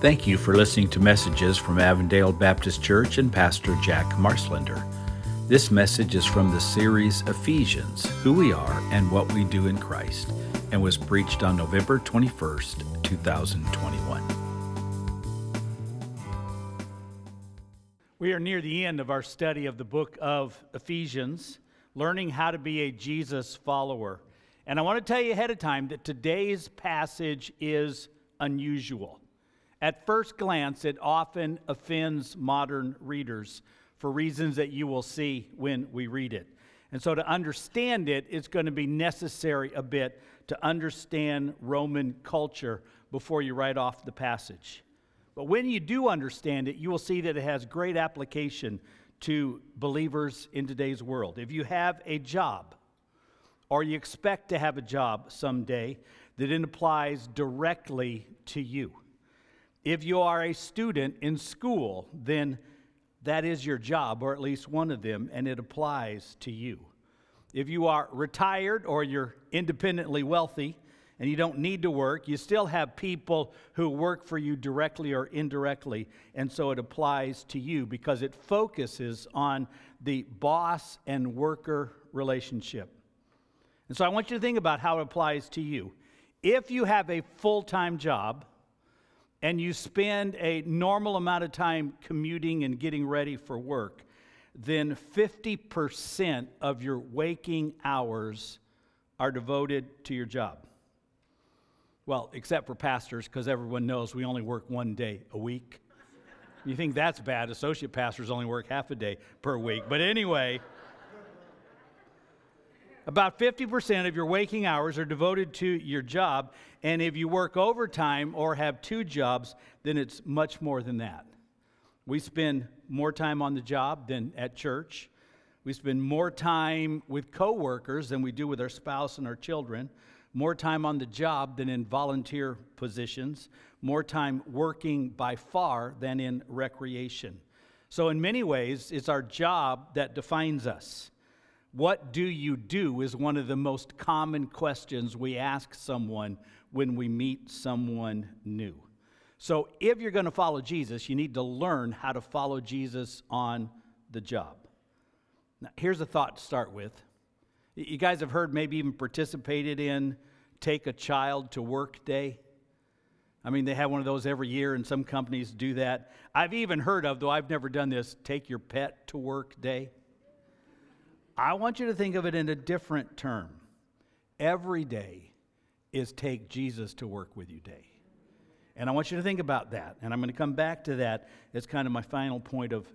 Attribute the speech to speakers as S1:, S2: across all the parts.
S1: Thank you for listening to messages from Avondale Baptist Church and Pastor Jack Marslander. This message is from the series Ephesians Who We Are and What We Do in Christ and was preached on November 21st, 2021.
S2: We are near the end of our study of the book of Ephesians, learning how to be a Jesus follower. And I want to tell you ahead of time that today's passage is unusual. At first glance, it often offends modern readers for reasons that you will see when we read it. And so, to understand it, it's going to be necessary a bit to understand Roman culture before you write off the passage. But when you do understand it, you will see that it has great application to believers in today's world. If you have a job, or you expect to have a job someday that it applies directly to you. If you are a student in school, then that is your job, or at least one of them, and it applies to you. If you are retired or you're independently wealthy and you don't need to work, you still have people who work for you directly or indirectly, and so it applies to you because it focuses on the boss and worker relationship. And so I want you to think about how it applies to you. If you have a full time job and you spend a normal amount of time commuting and getting ready for work, then 50% of your waking hours are devoted to your job. Well, except for pastors, because everyone knows we only work one day a week. You think that's bad? Associate pastors only work half a day per week. But anyway, about 50% of your waking hours are devoted to your job, and if you work overtime or have two jobs, then it's much more than that. We spend more time on the job than at church. We spend more time with coworkers than we do with our spouse and our children. More time on the job than in volunteer positions. More time working by far than in recreation. So, in many ways, it's our job that defines us. What do you do is one of the most common questions we ask someone when we meet someone new. So, if you're going to follow Jesus, you need to learn how to follow Jesus on the job. Now, here's a thought to start with. You guys have heard, maybe even participated in Take a Child to Work Day. I mean, they have one of those every year, and some companies do that. I've even heard of, though I've never done this, Take Your Pet to Work Day. I want you to think of it in a different term. Every day is take Jesus to work with you day. And I want you to think about that. And I'm going to come back to that as kind of my final point of,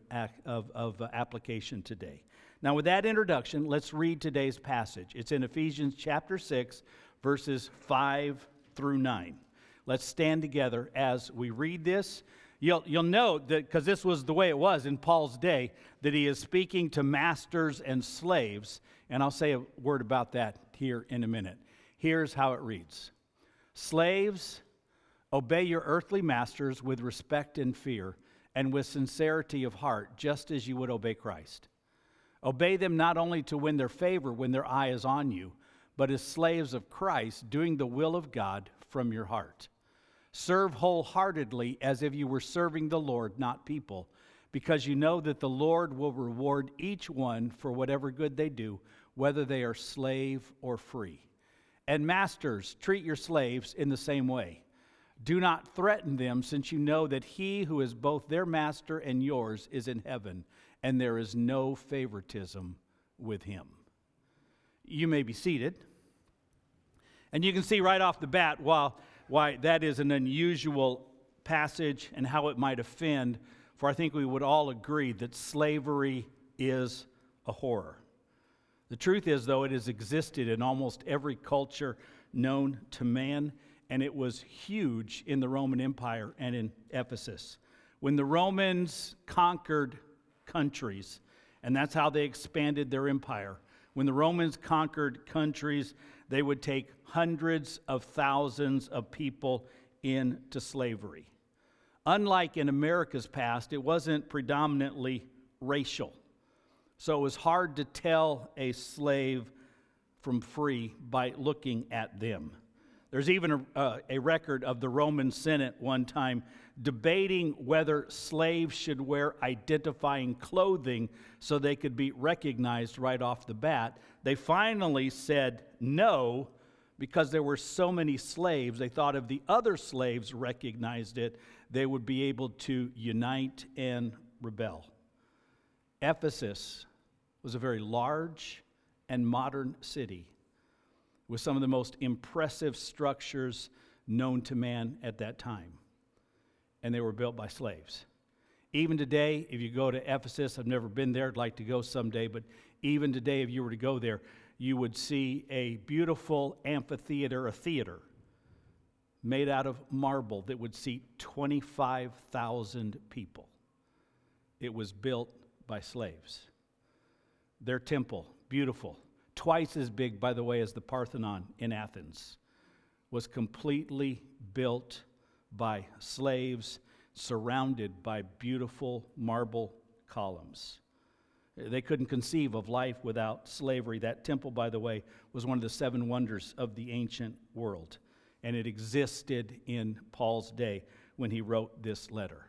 S2: of, of uh, application today. Now, with that introduction, let's read today's passage. It's in Ephesians chapter 6, verses 5 through 9. Let's stand together as we read this. You'll, you'll note that, because this was the way it was in Paul's day, that he is speaking to masters and slaves. And I'll say a word about that here in a minute. Here's how it reads Slaves, obey your earthly masters with respect and fear, and with sincerity of heart, just as you would obey Christ. Obey them not only to win their favor when their eye is on you, but as slaves of Christ, doing the will of God from your heart. Serve wholeheartedly as if you were serving the Lord, not people, because you know that the Lord will reward each one for whatever good they do, whether they are slave or free. And masters, treat your slaves in the same way. Do not threaten them, since you know that he who is both their master and yours is in heaven, and there is no favoritism with him. You may be seated. And you can see right off the bat, while why that is an unusual passage and how it might offend, for I think we would all agree that slavery is a horror. The truth is, though, it has existed in almost every culture known to man, and it was huge in the Roman Empire and in Ephesus. When the Romans conquered countries, and that's how they expanded their empire. When the Romans conquered countries, they would take hundreds of thousands of people into slavery. Unlike in America's past, it wasn't predominantly racial. So it was hard to tell a slave from free by looking at them. There's even a, uh, a record of the Roman Senate one time debating whether slaves should wear identifying clothing so they could be recognized right off the bat. They finally said no because there were so many slaves. They thought if the other slaves recognized it, they would be able to unite and rebel. Ephesus was a very large and modern city with some of the most impressive structures known to man at that time. And they were built by slaves. Even today, if you go to Ephesus, I've never been there, I'd like to go someday, but even today, if you were to go there, you would see a beautiful amphitheater, a theater made out of marble that would seat 25,000 people. It was built by slaves. Their temple, beautiful, twice as big, by the way, as the Parthenon in Athens, was completely built by slaves surrounded by beautiful marble columns. They couldn't conceive of life without slavery. That temple, by the way, was one of the seven wonders of the ancient world, and it existed in Paul's day when he wrote this letter.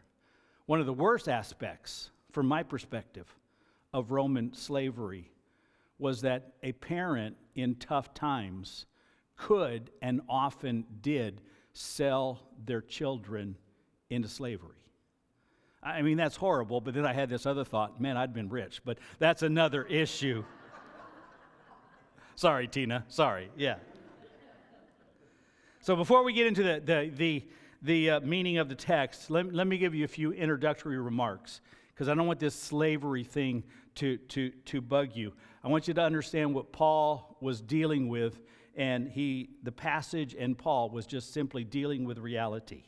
S2: One of the worst aspects, from my perspective, of Roman slavery was that a parent in tough times could and often did sell their children into slavery. I mean, that's horrible, but then I had this other thought man, I'd been rich, but that's another issue. Sorry, Tina. Sorry. Yeah. So before we get into the, the, the, the uh, meaning of the text, let, let me give you a few introductory remarks because I don't want this slavery thing to, to, to bug you. I want you to understand what Paul was dealing with, and he, the passage and Paul was just simply dealing with reality.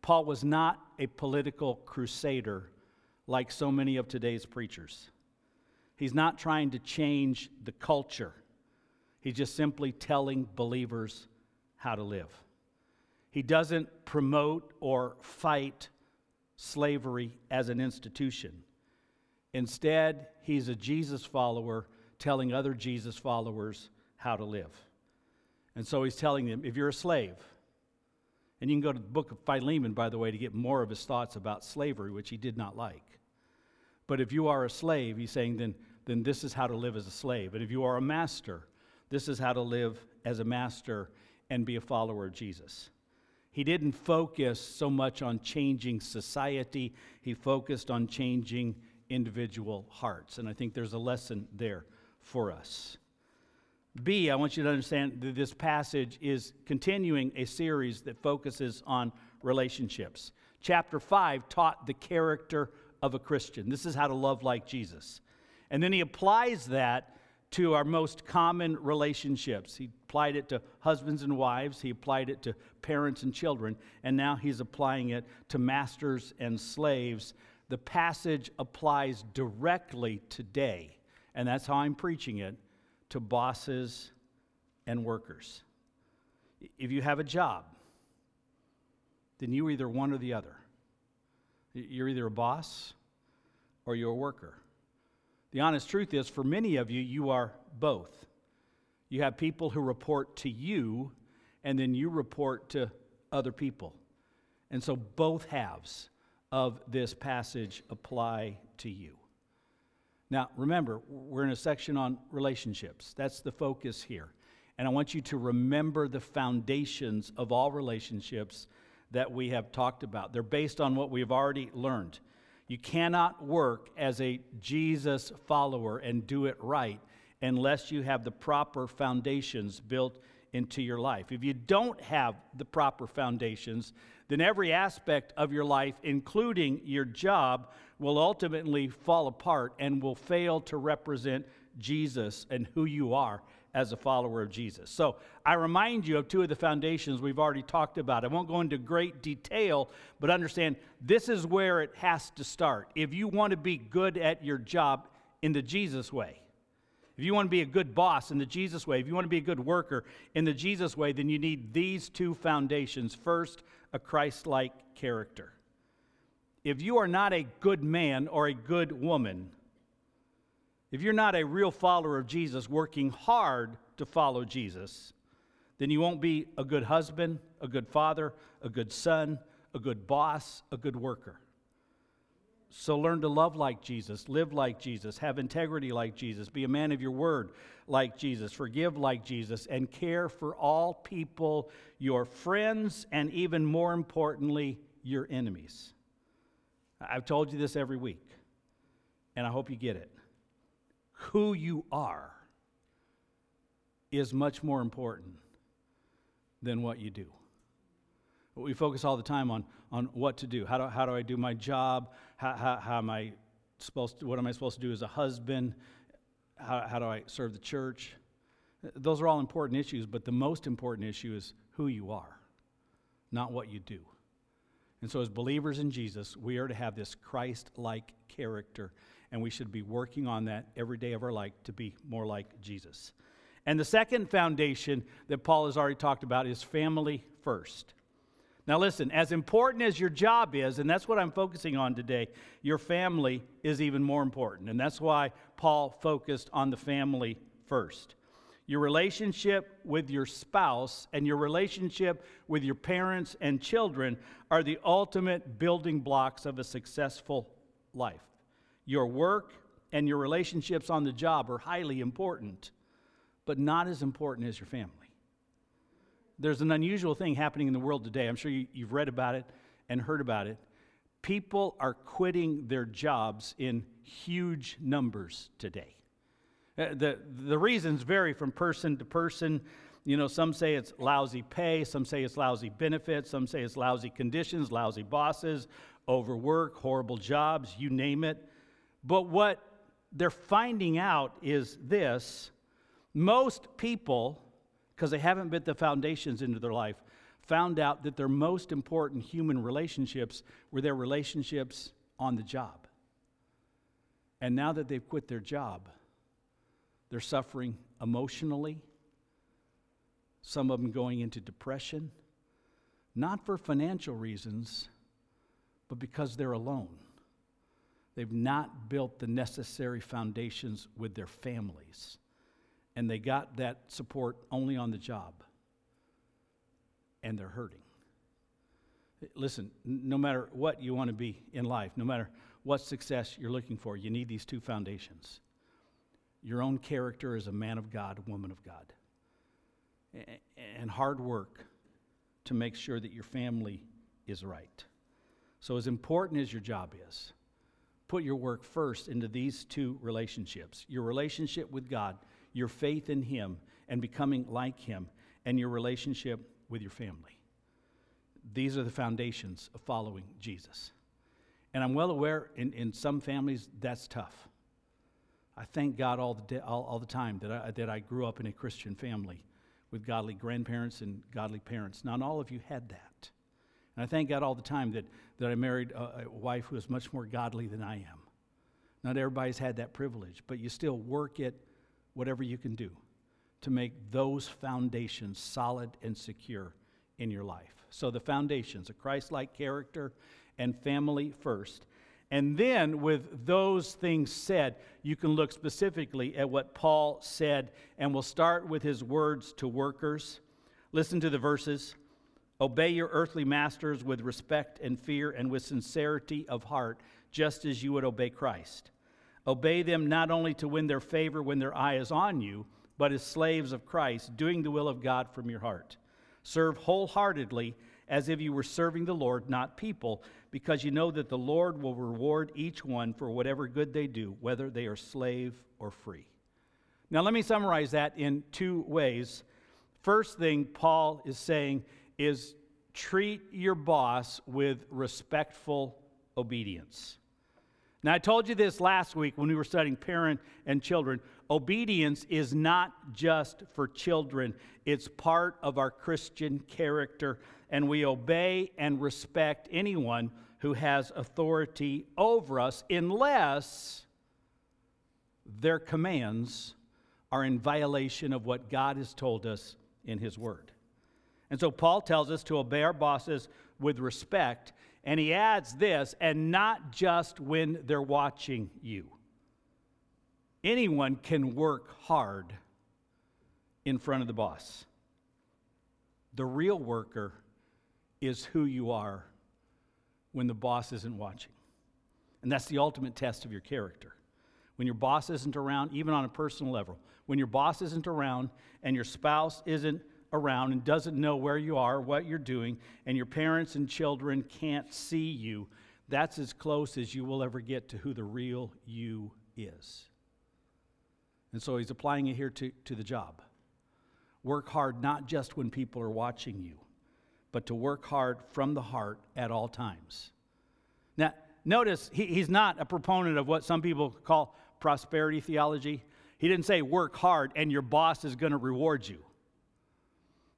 S2: Paul was not a political crusader like so many of today's preachers. He's not trying to change the culture. He's just simply telling believers how to live. He doesn't promote or fight slavery as an institution. Instead, he's a Jesus follower telling other Jesus followers how to live. And so he's telling them if you're a slave, and you can go to the book of Philemon, by the way, to get more of his thoughts about slavery, which he did not like. But if you are a slave, he's saying, then, then this is how to live as a slave. And if you are a master, this is how to live as a master and be a follower of Jesus. He didn't focus so much on changing society, he focused on changing individual hearts. And I think there's a lesson there for us. B, I want you to understand that this passage is continuing a series that focuses on relationships. Chapter 5 taught the character of a Christian. This is how to love like Jesus. And then he applies that to our most common relationships. He applied it to husbands and wives, he applied it to parents and children, and now he's applying it to masters and slaves. The passage applies directly today, and that's how I'm preaching it to bosses and workers. If you have a job, then you're either one or the other. You're either a boss or you're a worker. The honest truth is, for many of you, you are both. You have people who report to you, and then you report to other people. And so both halves of this passage apply to you. Now, remember, we're in a section on relationships. That's the focus here. And I want you to remember the foundations of all relationships that we have talked about. They're based on what we've already learned. You cannot work as a Jesus follower and do it right unless you have the proper foundations built into your life. If you don't have the proper foundations, then every aspect of your life, including your job, will ultimately fall apart and will fail to represent Jesus and who you are as a follower of Jesus. So I remind you of two of the foundations we've already talked about. I won't go into great detail, but understand this is where it has to start. If you want to be good at your job in the Jesus way, if you want to be a good boss in the Jesus way, if you want to be a good worker in the Jesus way, then you need these two foundations. First, a Christ like character. If you are not a good man or a good woman, if you're not a real follower of Jesus working hard to follow Jesus, then you won't be a good husband, a good father, a good son, a good boss, a good worker. So learn to love like Jesus, live like Jesus, have integrity like Jesus, be a man of your word like Jesus, forgive like Jesus, and care for all people, your friends, and even more importantly, your enemies. I've told you this every week, and I hope you get it. Who you are is much more important than what you do. We focus all the time on, on what to do. How do, how do I do my job? How, how, how am I supposed to, what am I supposed to do as a husband? How, how do I serve the church? Those are all important issues, but the most important issue is who you are, not what you do. And so, as believers in Jesus, we are to have this Christ like character, and we should be working on that every day of our life to be more like Jesus. And the second foundation that Paul has already talked about is family first. Now, listen, as important as your job is, and that's what I'm focusing on today, your family is even more important. And that's why Paul focused on the family first. Your relationship with your spouse and your relationship with your parents and children are the ultimate building blocks of a successful life. Your work and your relationships on the job are highly important, but not as important as your family there's an unusual thing happening in the world today. I'm sure you, have read about it and heard about it. People are quitting their jobs in huge numbers today. Uh, the, the reasons vary from person to person. You know, some say it's lousy pay, some say it's lousy benefits, some say it's lousy conditions, lousy bosses, overwork, horrible jobs, you name it. But what they're finding out is this most people because they haven't built the foundations into their life, found out that their most important human relationships were their relationships on the job. And now that they've quit their job, they're suffering emotionally, some of them going into depression, not for financial reasons, but because they're alone. They've not built the necessary foundations with their families and they got that support only on the job. And they're hurting. Listen, no matter what you want to be in life, no matter what success you're looking for, you need these two foundations your own character as a man of God, woman of God, and hard work to make sure that your family is right. So, as important as your job is, put your work first into these two relationships your relationship with God your faith in Him and becoming like Him, and your relationship with your family. These are the foundations of following Jesus. And I'm well aware in, in some families that's tough. I thank God all the, all, all the time that I, that I grew up in a Christian family with godly grandparents and godly parents. Not all of you had that. And I thank God all the time that, that I married a, a wife who is much more godly than I am. Not everybody's had that privilege, but you still work it whatever you can do to make those foundations solid and secure in your life. So, the foundations, a Christ like character and family first. And then, with those things said, you can look specifically at what Paul said, and we'll start with his words to workers. Listen to the verses Obey your earthly masters with respect and fear and with sincerity of heart, just as you would obey Christ Obey them not only to win their favor when their eye is on you, but as slaves of Christ, doing the will of God from your heart. Serve wholeheartedly as if you were serving the Lord, not people, because you know that the Lord will reward each one for whatever good they do, whether they are slave or free. Now, let me summarize that in two ways. First thing Paul is saying is treat your boss with respectful obedience. Now, I told you this last week when we were studying parent and children. Obedience is not just for children, it's part of our Christian character, and we obey and respect anyone who has authority over us unless their commands are in violation of what God has told us in His Word. And so Paul tells us to obey our bosses with respect and he adds this, and not just when they're watching you. Anyone can work hard in front of the boss. The real worker is who you are when the boss isn't watching. And that's the ultimate test of your character. When your boss isn't around, even on a personal level, when your boss isn't around and your spouse isn't around and doesn't know where you are, what you're doing, and your parents and children can't see you, that's as close as you will ever get to who the real you is. And so he's applying it here to, to the job. Work hard not just when people are watching you, but to work hard from the heart at all times. Now, notice he, he's not a proponent of what some people call prosperity theology. He didn't say work hard and your boss is going to reward you.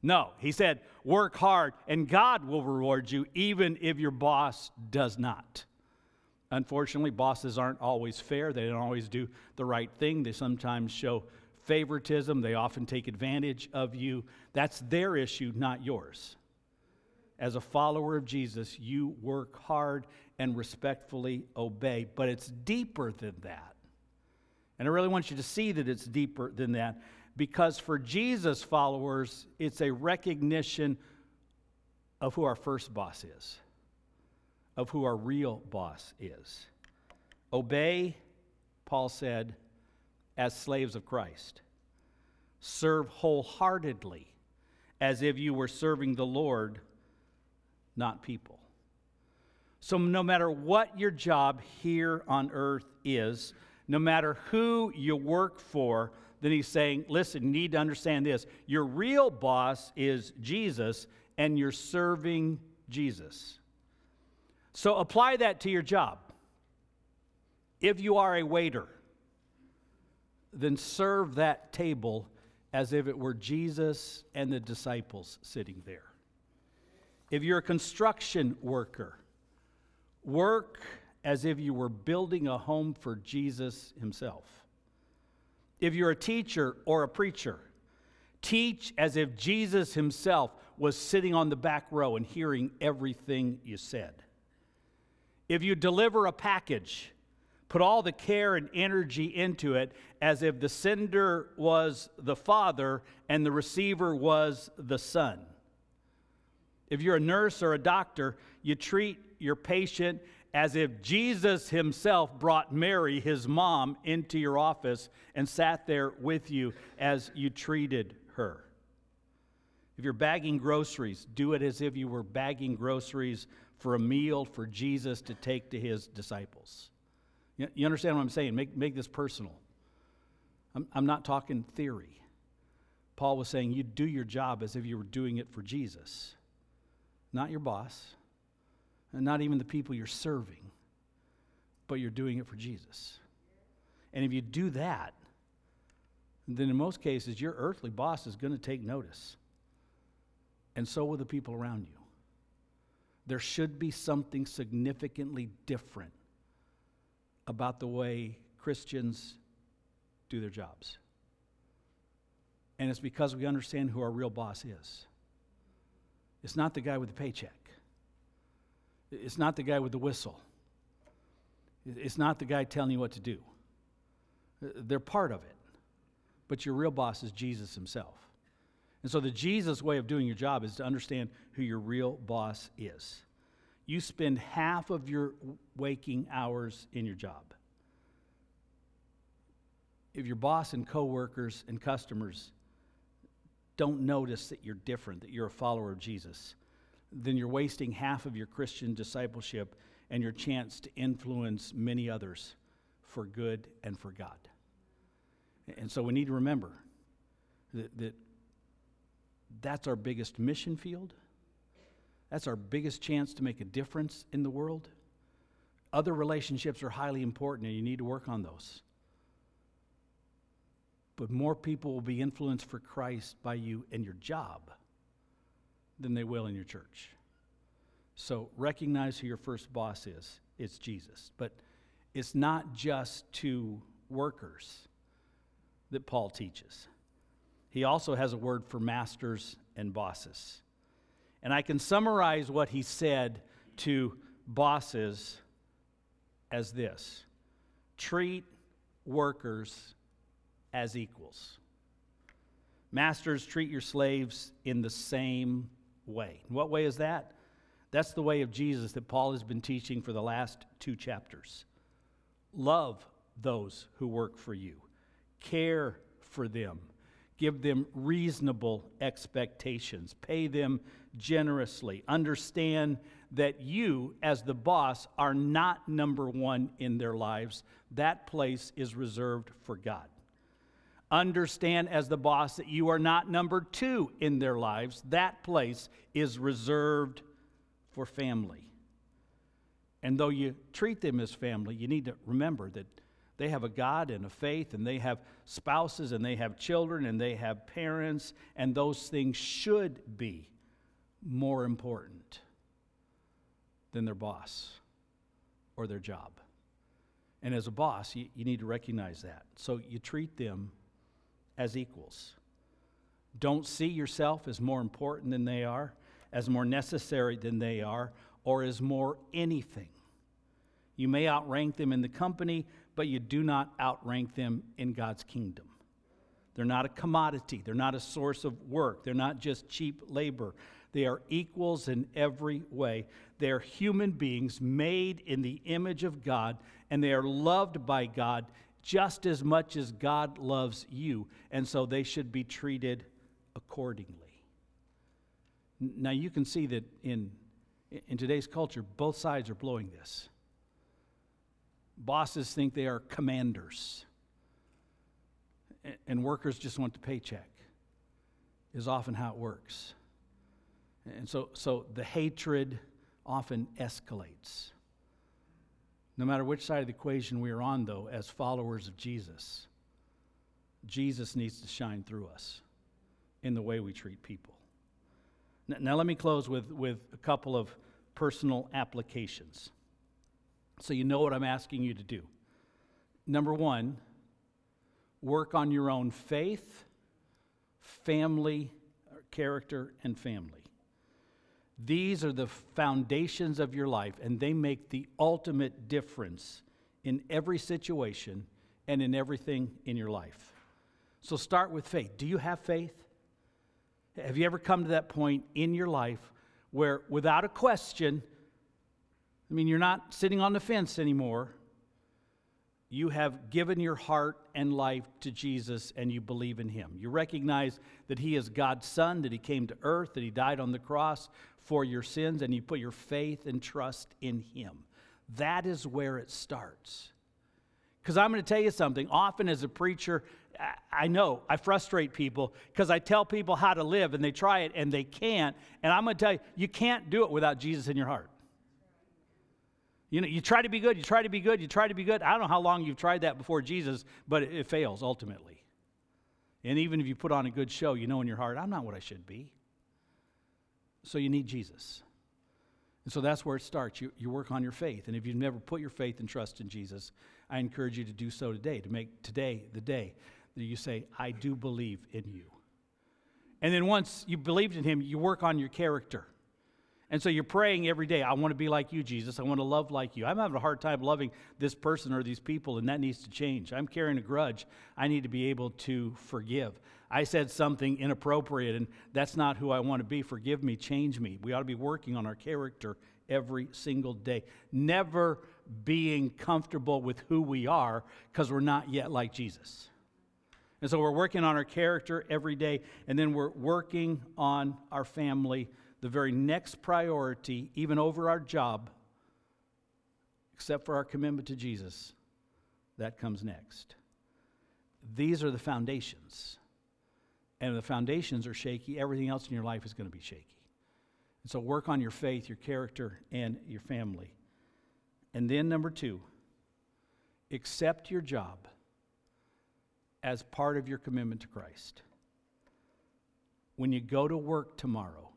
S2: No, he said, work hard and God will reward you even if your boss does not. Unfortunately, bosses aren't always fair. They don't always do the right thing. They sometimes show favoritism. They often take advantage of you. That's their issue, not yours. As a follower of Jesus, you work hard and respectfully obey, but it's deeper than that. And I really want you to see that it's deeper than that because for Jesus followers, it's a recognition of who our first boss is, of who our real boss is. Obey, Paul said, as slaves of Christ. Serve wholeheartedly, as if you were serving the Lord, not people. So, no matter what your job here on earth is, no matter who you work for, then he's saying, listen, you need to understand this. Your real boss is Jesus, and you're serving Jesus. So apply that to your job. If you are a waiter, then serve that table as if it were Jesus and the disciples sitting there. If you're a construction worker, work as if you were building a home for Jesus himself. If you're a teacher or a preacher, teach as if Jesus himself was sitting on the back row and hearing everything you said. If you deliver a package, put all the care and energy into it as if the sender was the Father and the receiver was the Son. If you're a nurse or a doctor, you treat your patient as if Jesus himself brought Mary, his mom, into your office and sat there with you as you treated her. If you're bagging groceries, do it as if you were bagging groceries for a meal for Jesus to take to his disciples. You understand what I'm saying? Make, make this personal. I'm, I'm not talking theory. Paul was saying you do your job as if you were doing it for Jesus, not your boss, and not even the people you're serving, but you're doing it for Jesus. And if you do that, then in most cases, your earthly boss is going to take notice. And so will the people around you. There should be something significantly different about the way Christians do their jobs. And it's because we understand who our real boss is. It's not the guy with the paycheck. It's not the guy with the whistle. It's not the guy telling you what to do. Uh, they're part of it. But your real boss is Jesus himself. And so the Jesus way of doing your job is to understand who your real boss is. You spend half of your waking hours in your job. If your boss and coworkers and customers don't notice that you're different, that you're a follower of Jesus, then you're wasting half of your Christian discipleship and your chance to influence many others for good and for God. And so we need to remember that, that that's our biggest mission field. That's our biggest chance to make a difference in the world. Other relationships are highly important, and you need to work on those. But more people will be influenced for Christ by you and your job than they will in your church. So recognize who your first boss is. It's Jesus. But it's not just to workers that Paul teaches. He also has a word for masters and bosses. And I can summarize what he said to bosses as this treat workers as equals. Masters, treat your slaves in the same way. What way is that? That's the way of Jesus that Paul has been teaching for the last two chapters. Love those who work for you, care for them, give them reasonable expectations, pay them generously. Understand that you, as the boss, are not number one in their lives. That place is reserved for God. Understand, as the boss, that you are not number two in their lives. That place is reserved for family. And though you treat them as family, you need to remember that they have a God and a faith, and they have spouses, and they have children, and they have parents, and those things should be more important than their boss or their job. And as a boss, you, you need to recognize that. So you treat them as equals. Don't see yourself as more important than they are, as more necessary than they are, or as more anything. You may outrank them in the company, but you do not outrank them in God's kingdom. They're not a commodity, they're not a source of work, they're not just cheap labor. They are equals in every way. They are human beings made in the image of God, and they are loved by God just as much as God loves you. And so they should be treated accordingly. Now, you can see that in, in today's culture, both sides are blowing this. Bosses think they are commanders, and workers just want the paycheck, is often how it works. And so, so the hatred often escalates. No matter which side of the equation we are on, though, as followers of Jesus, Jesus needs to shine through us in the way we treat people. Now, now let me close with, with a couple of personal applications so you know what I'm asking you to do. Number one, work on your own faith, family, character, and family. These are the foundations of your life, and they make the ultimate difference in every situation and in everything in your life. So start with faith. Do you have faith? Have you ever come to that point in your life where, without a question, I mean, you're not sitting on the fence anymore. You have given your heart and life to Jesus and you believe in him. You recognize that he is God's son, that he came to earth, that he died on the cross for your sins, and you put your faith and trust in him. That is where it starts. Because I'm going to tell you something. Often, as a preacher, I know I frustrate people because I tell people how to live and they try it and they can't. And I'm going to tell you, you can't do it without Jesus in your heart. You know, you try to be good, you try to be good, you try to be good. I don't know how long you've tried that before Jesus, but it, it fails ultimately. And even if you put on a good show, you know in your heart, I'm not what I should be. So you need Jesus. And so that's where it starts. You, you work on your faith. And if you've never put your faith and trust in Jesus, I encourage you to do so today, to make today the day that you say, I do believe in you. And then once you believed in him, you work on your character. And so you're praying every day, I want to be like you, Jesus. I want to love like you. I'm having a hard time loving this person or these people, and that needs to change. I'm carrying a grudge. I need to be able to forgive. I said something inappropriate, and that's not who I want to be. Forgive me, change me. We ought to be working on our character every single day. Never being comfortable with who we are because we're not yet like Jesus. And so we're working on our character every day, and then we're working on our family the very next priority, even over our job, except for our commitment to Jesus, that comes next. These are the foundations. And if the foundations are shaky, everything else in your life is going to be shaky. And so work on your faith, your character, and your family. And then, number two, accept your job as part of your commitment to Christ. When you go to work tomorrow,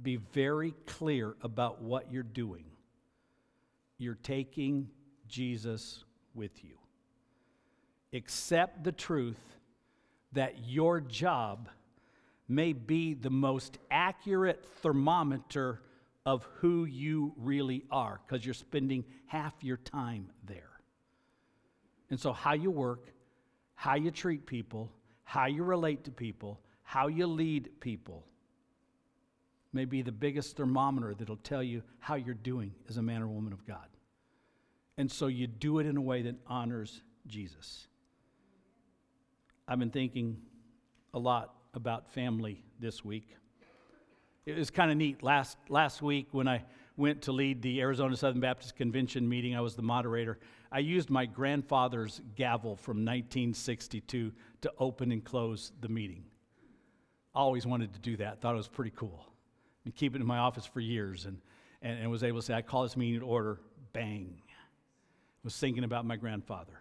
S2: be very clear about what you're doing. You're taking Jesus with you. Accept the truth that your job may be the most accurate thermometer of who you really are because you're spending half your time there. And so, how you work, how you treat people, how you relate to people, how you lead people, may be the biggest thermometer that'll tell you how you're doing as a man or woman of God. And so you do it in a way that honors Jesus. I've been thinking a lot about family this week. It was kind of neat. Last, last week, when I went to lead the Arizona Southern Baptist Convention meeting, I was the moderator. I used my grandfather's gavel from 1962 to open and close the meeting. Always wanted to do that, thought it was pretty cool. And keep it in my office for years, and, and, and was able to say, I call this meeting to order, bang. Was thinking about my grandfather.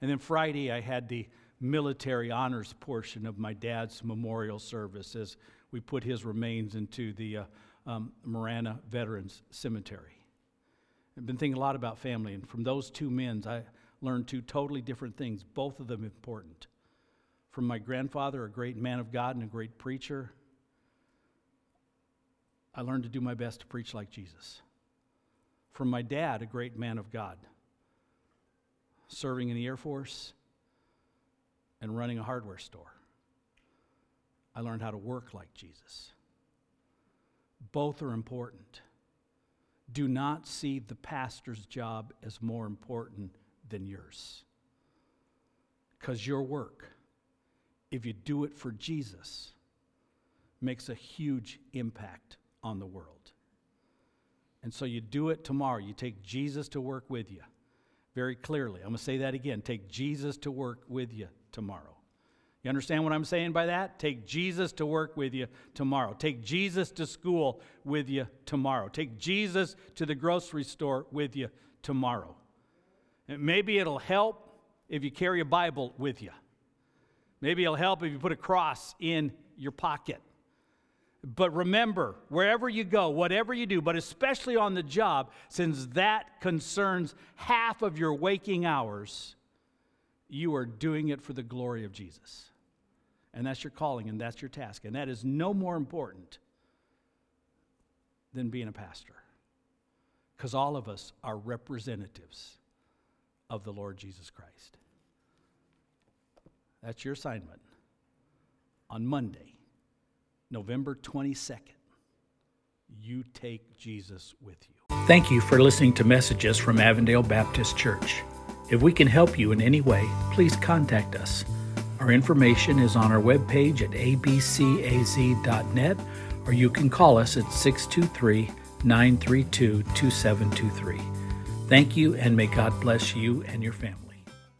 S2: And then Friday, I had the military honors portion of my dad's memorial service as we put his remains into the uh, um, Marana Veterans Cemetery. I've been thinking a lot about family, and from those two men, I learned two totally different things, both of them important. From my grandfather, a great man of God and a great preacher, I learned to do my best to preach like Jesus. From my dad, a great man of God, serving in the Air Force and running a hardware store. I learned how to work like Jesus. Both are important. Do not see the pastor's job as more important than yours. Because your work, if you do it for Jesus, makes a huge impact on the world. And so you do it tomorrow. You take Jesus to work with you very clearly. I'm going to say that again. Take Jesus to work with you tomorrow. You understand what I'm saying by that? Take Jesus to work with you tomorrow. Take Jesus to school with you tomorrow. Take Jesus to the grocery store with you tomorrow. And maybe it'll help if you carry a Bible with you. Maybe it'll help if you put a cross in your pocket. But remember, wherever you go, whatever you do, but especially on the job, since that concerns half of your waking hours, you are doing it for the glory of Jesus and that's your calling and that's your task. And that is no more important than being a pastor. Because all of us are representatives of the Lord Jesus Christ. That's your assignment. On Monday, November 22nd, you take Jesus with you.
S1: Thank you for listening to messages from Avondale Baptist Church. If we can help you in any way, please contact us. Our information is on our webpage at abcaz.net, or you can call us at 623 932 2723. Thank you, and may God bless you and your family.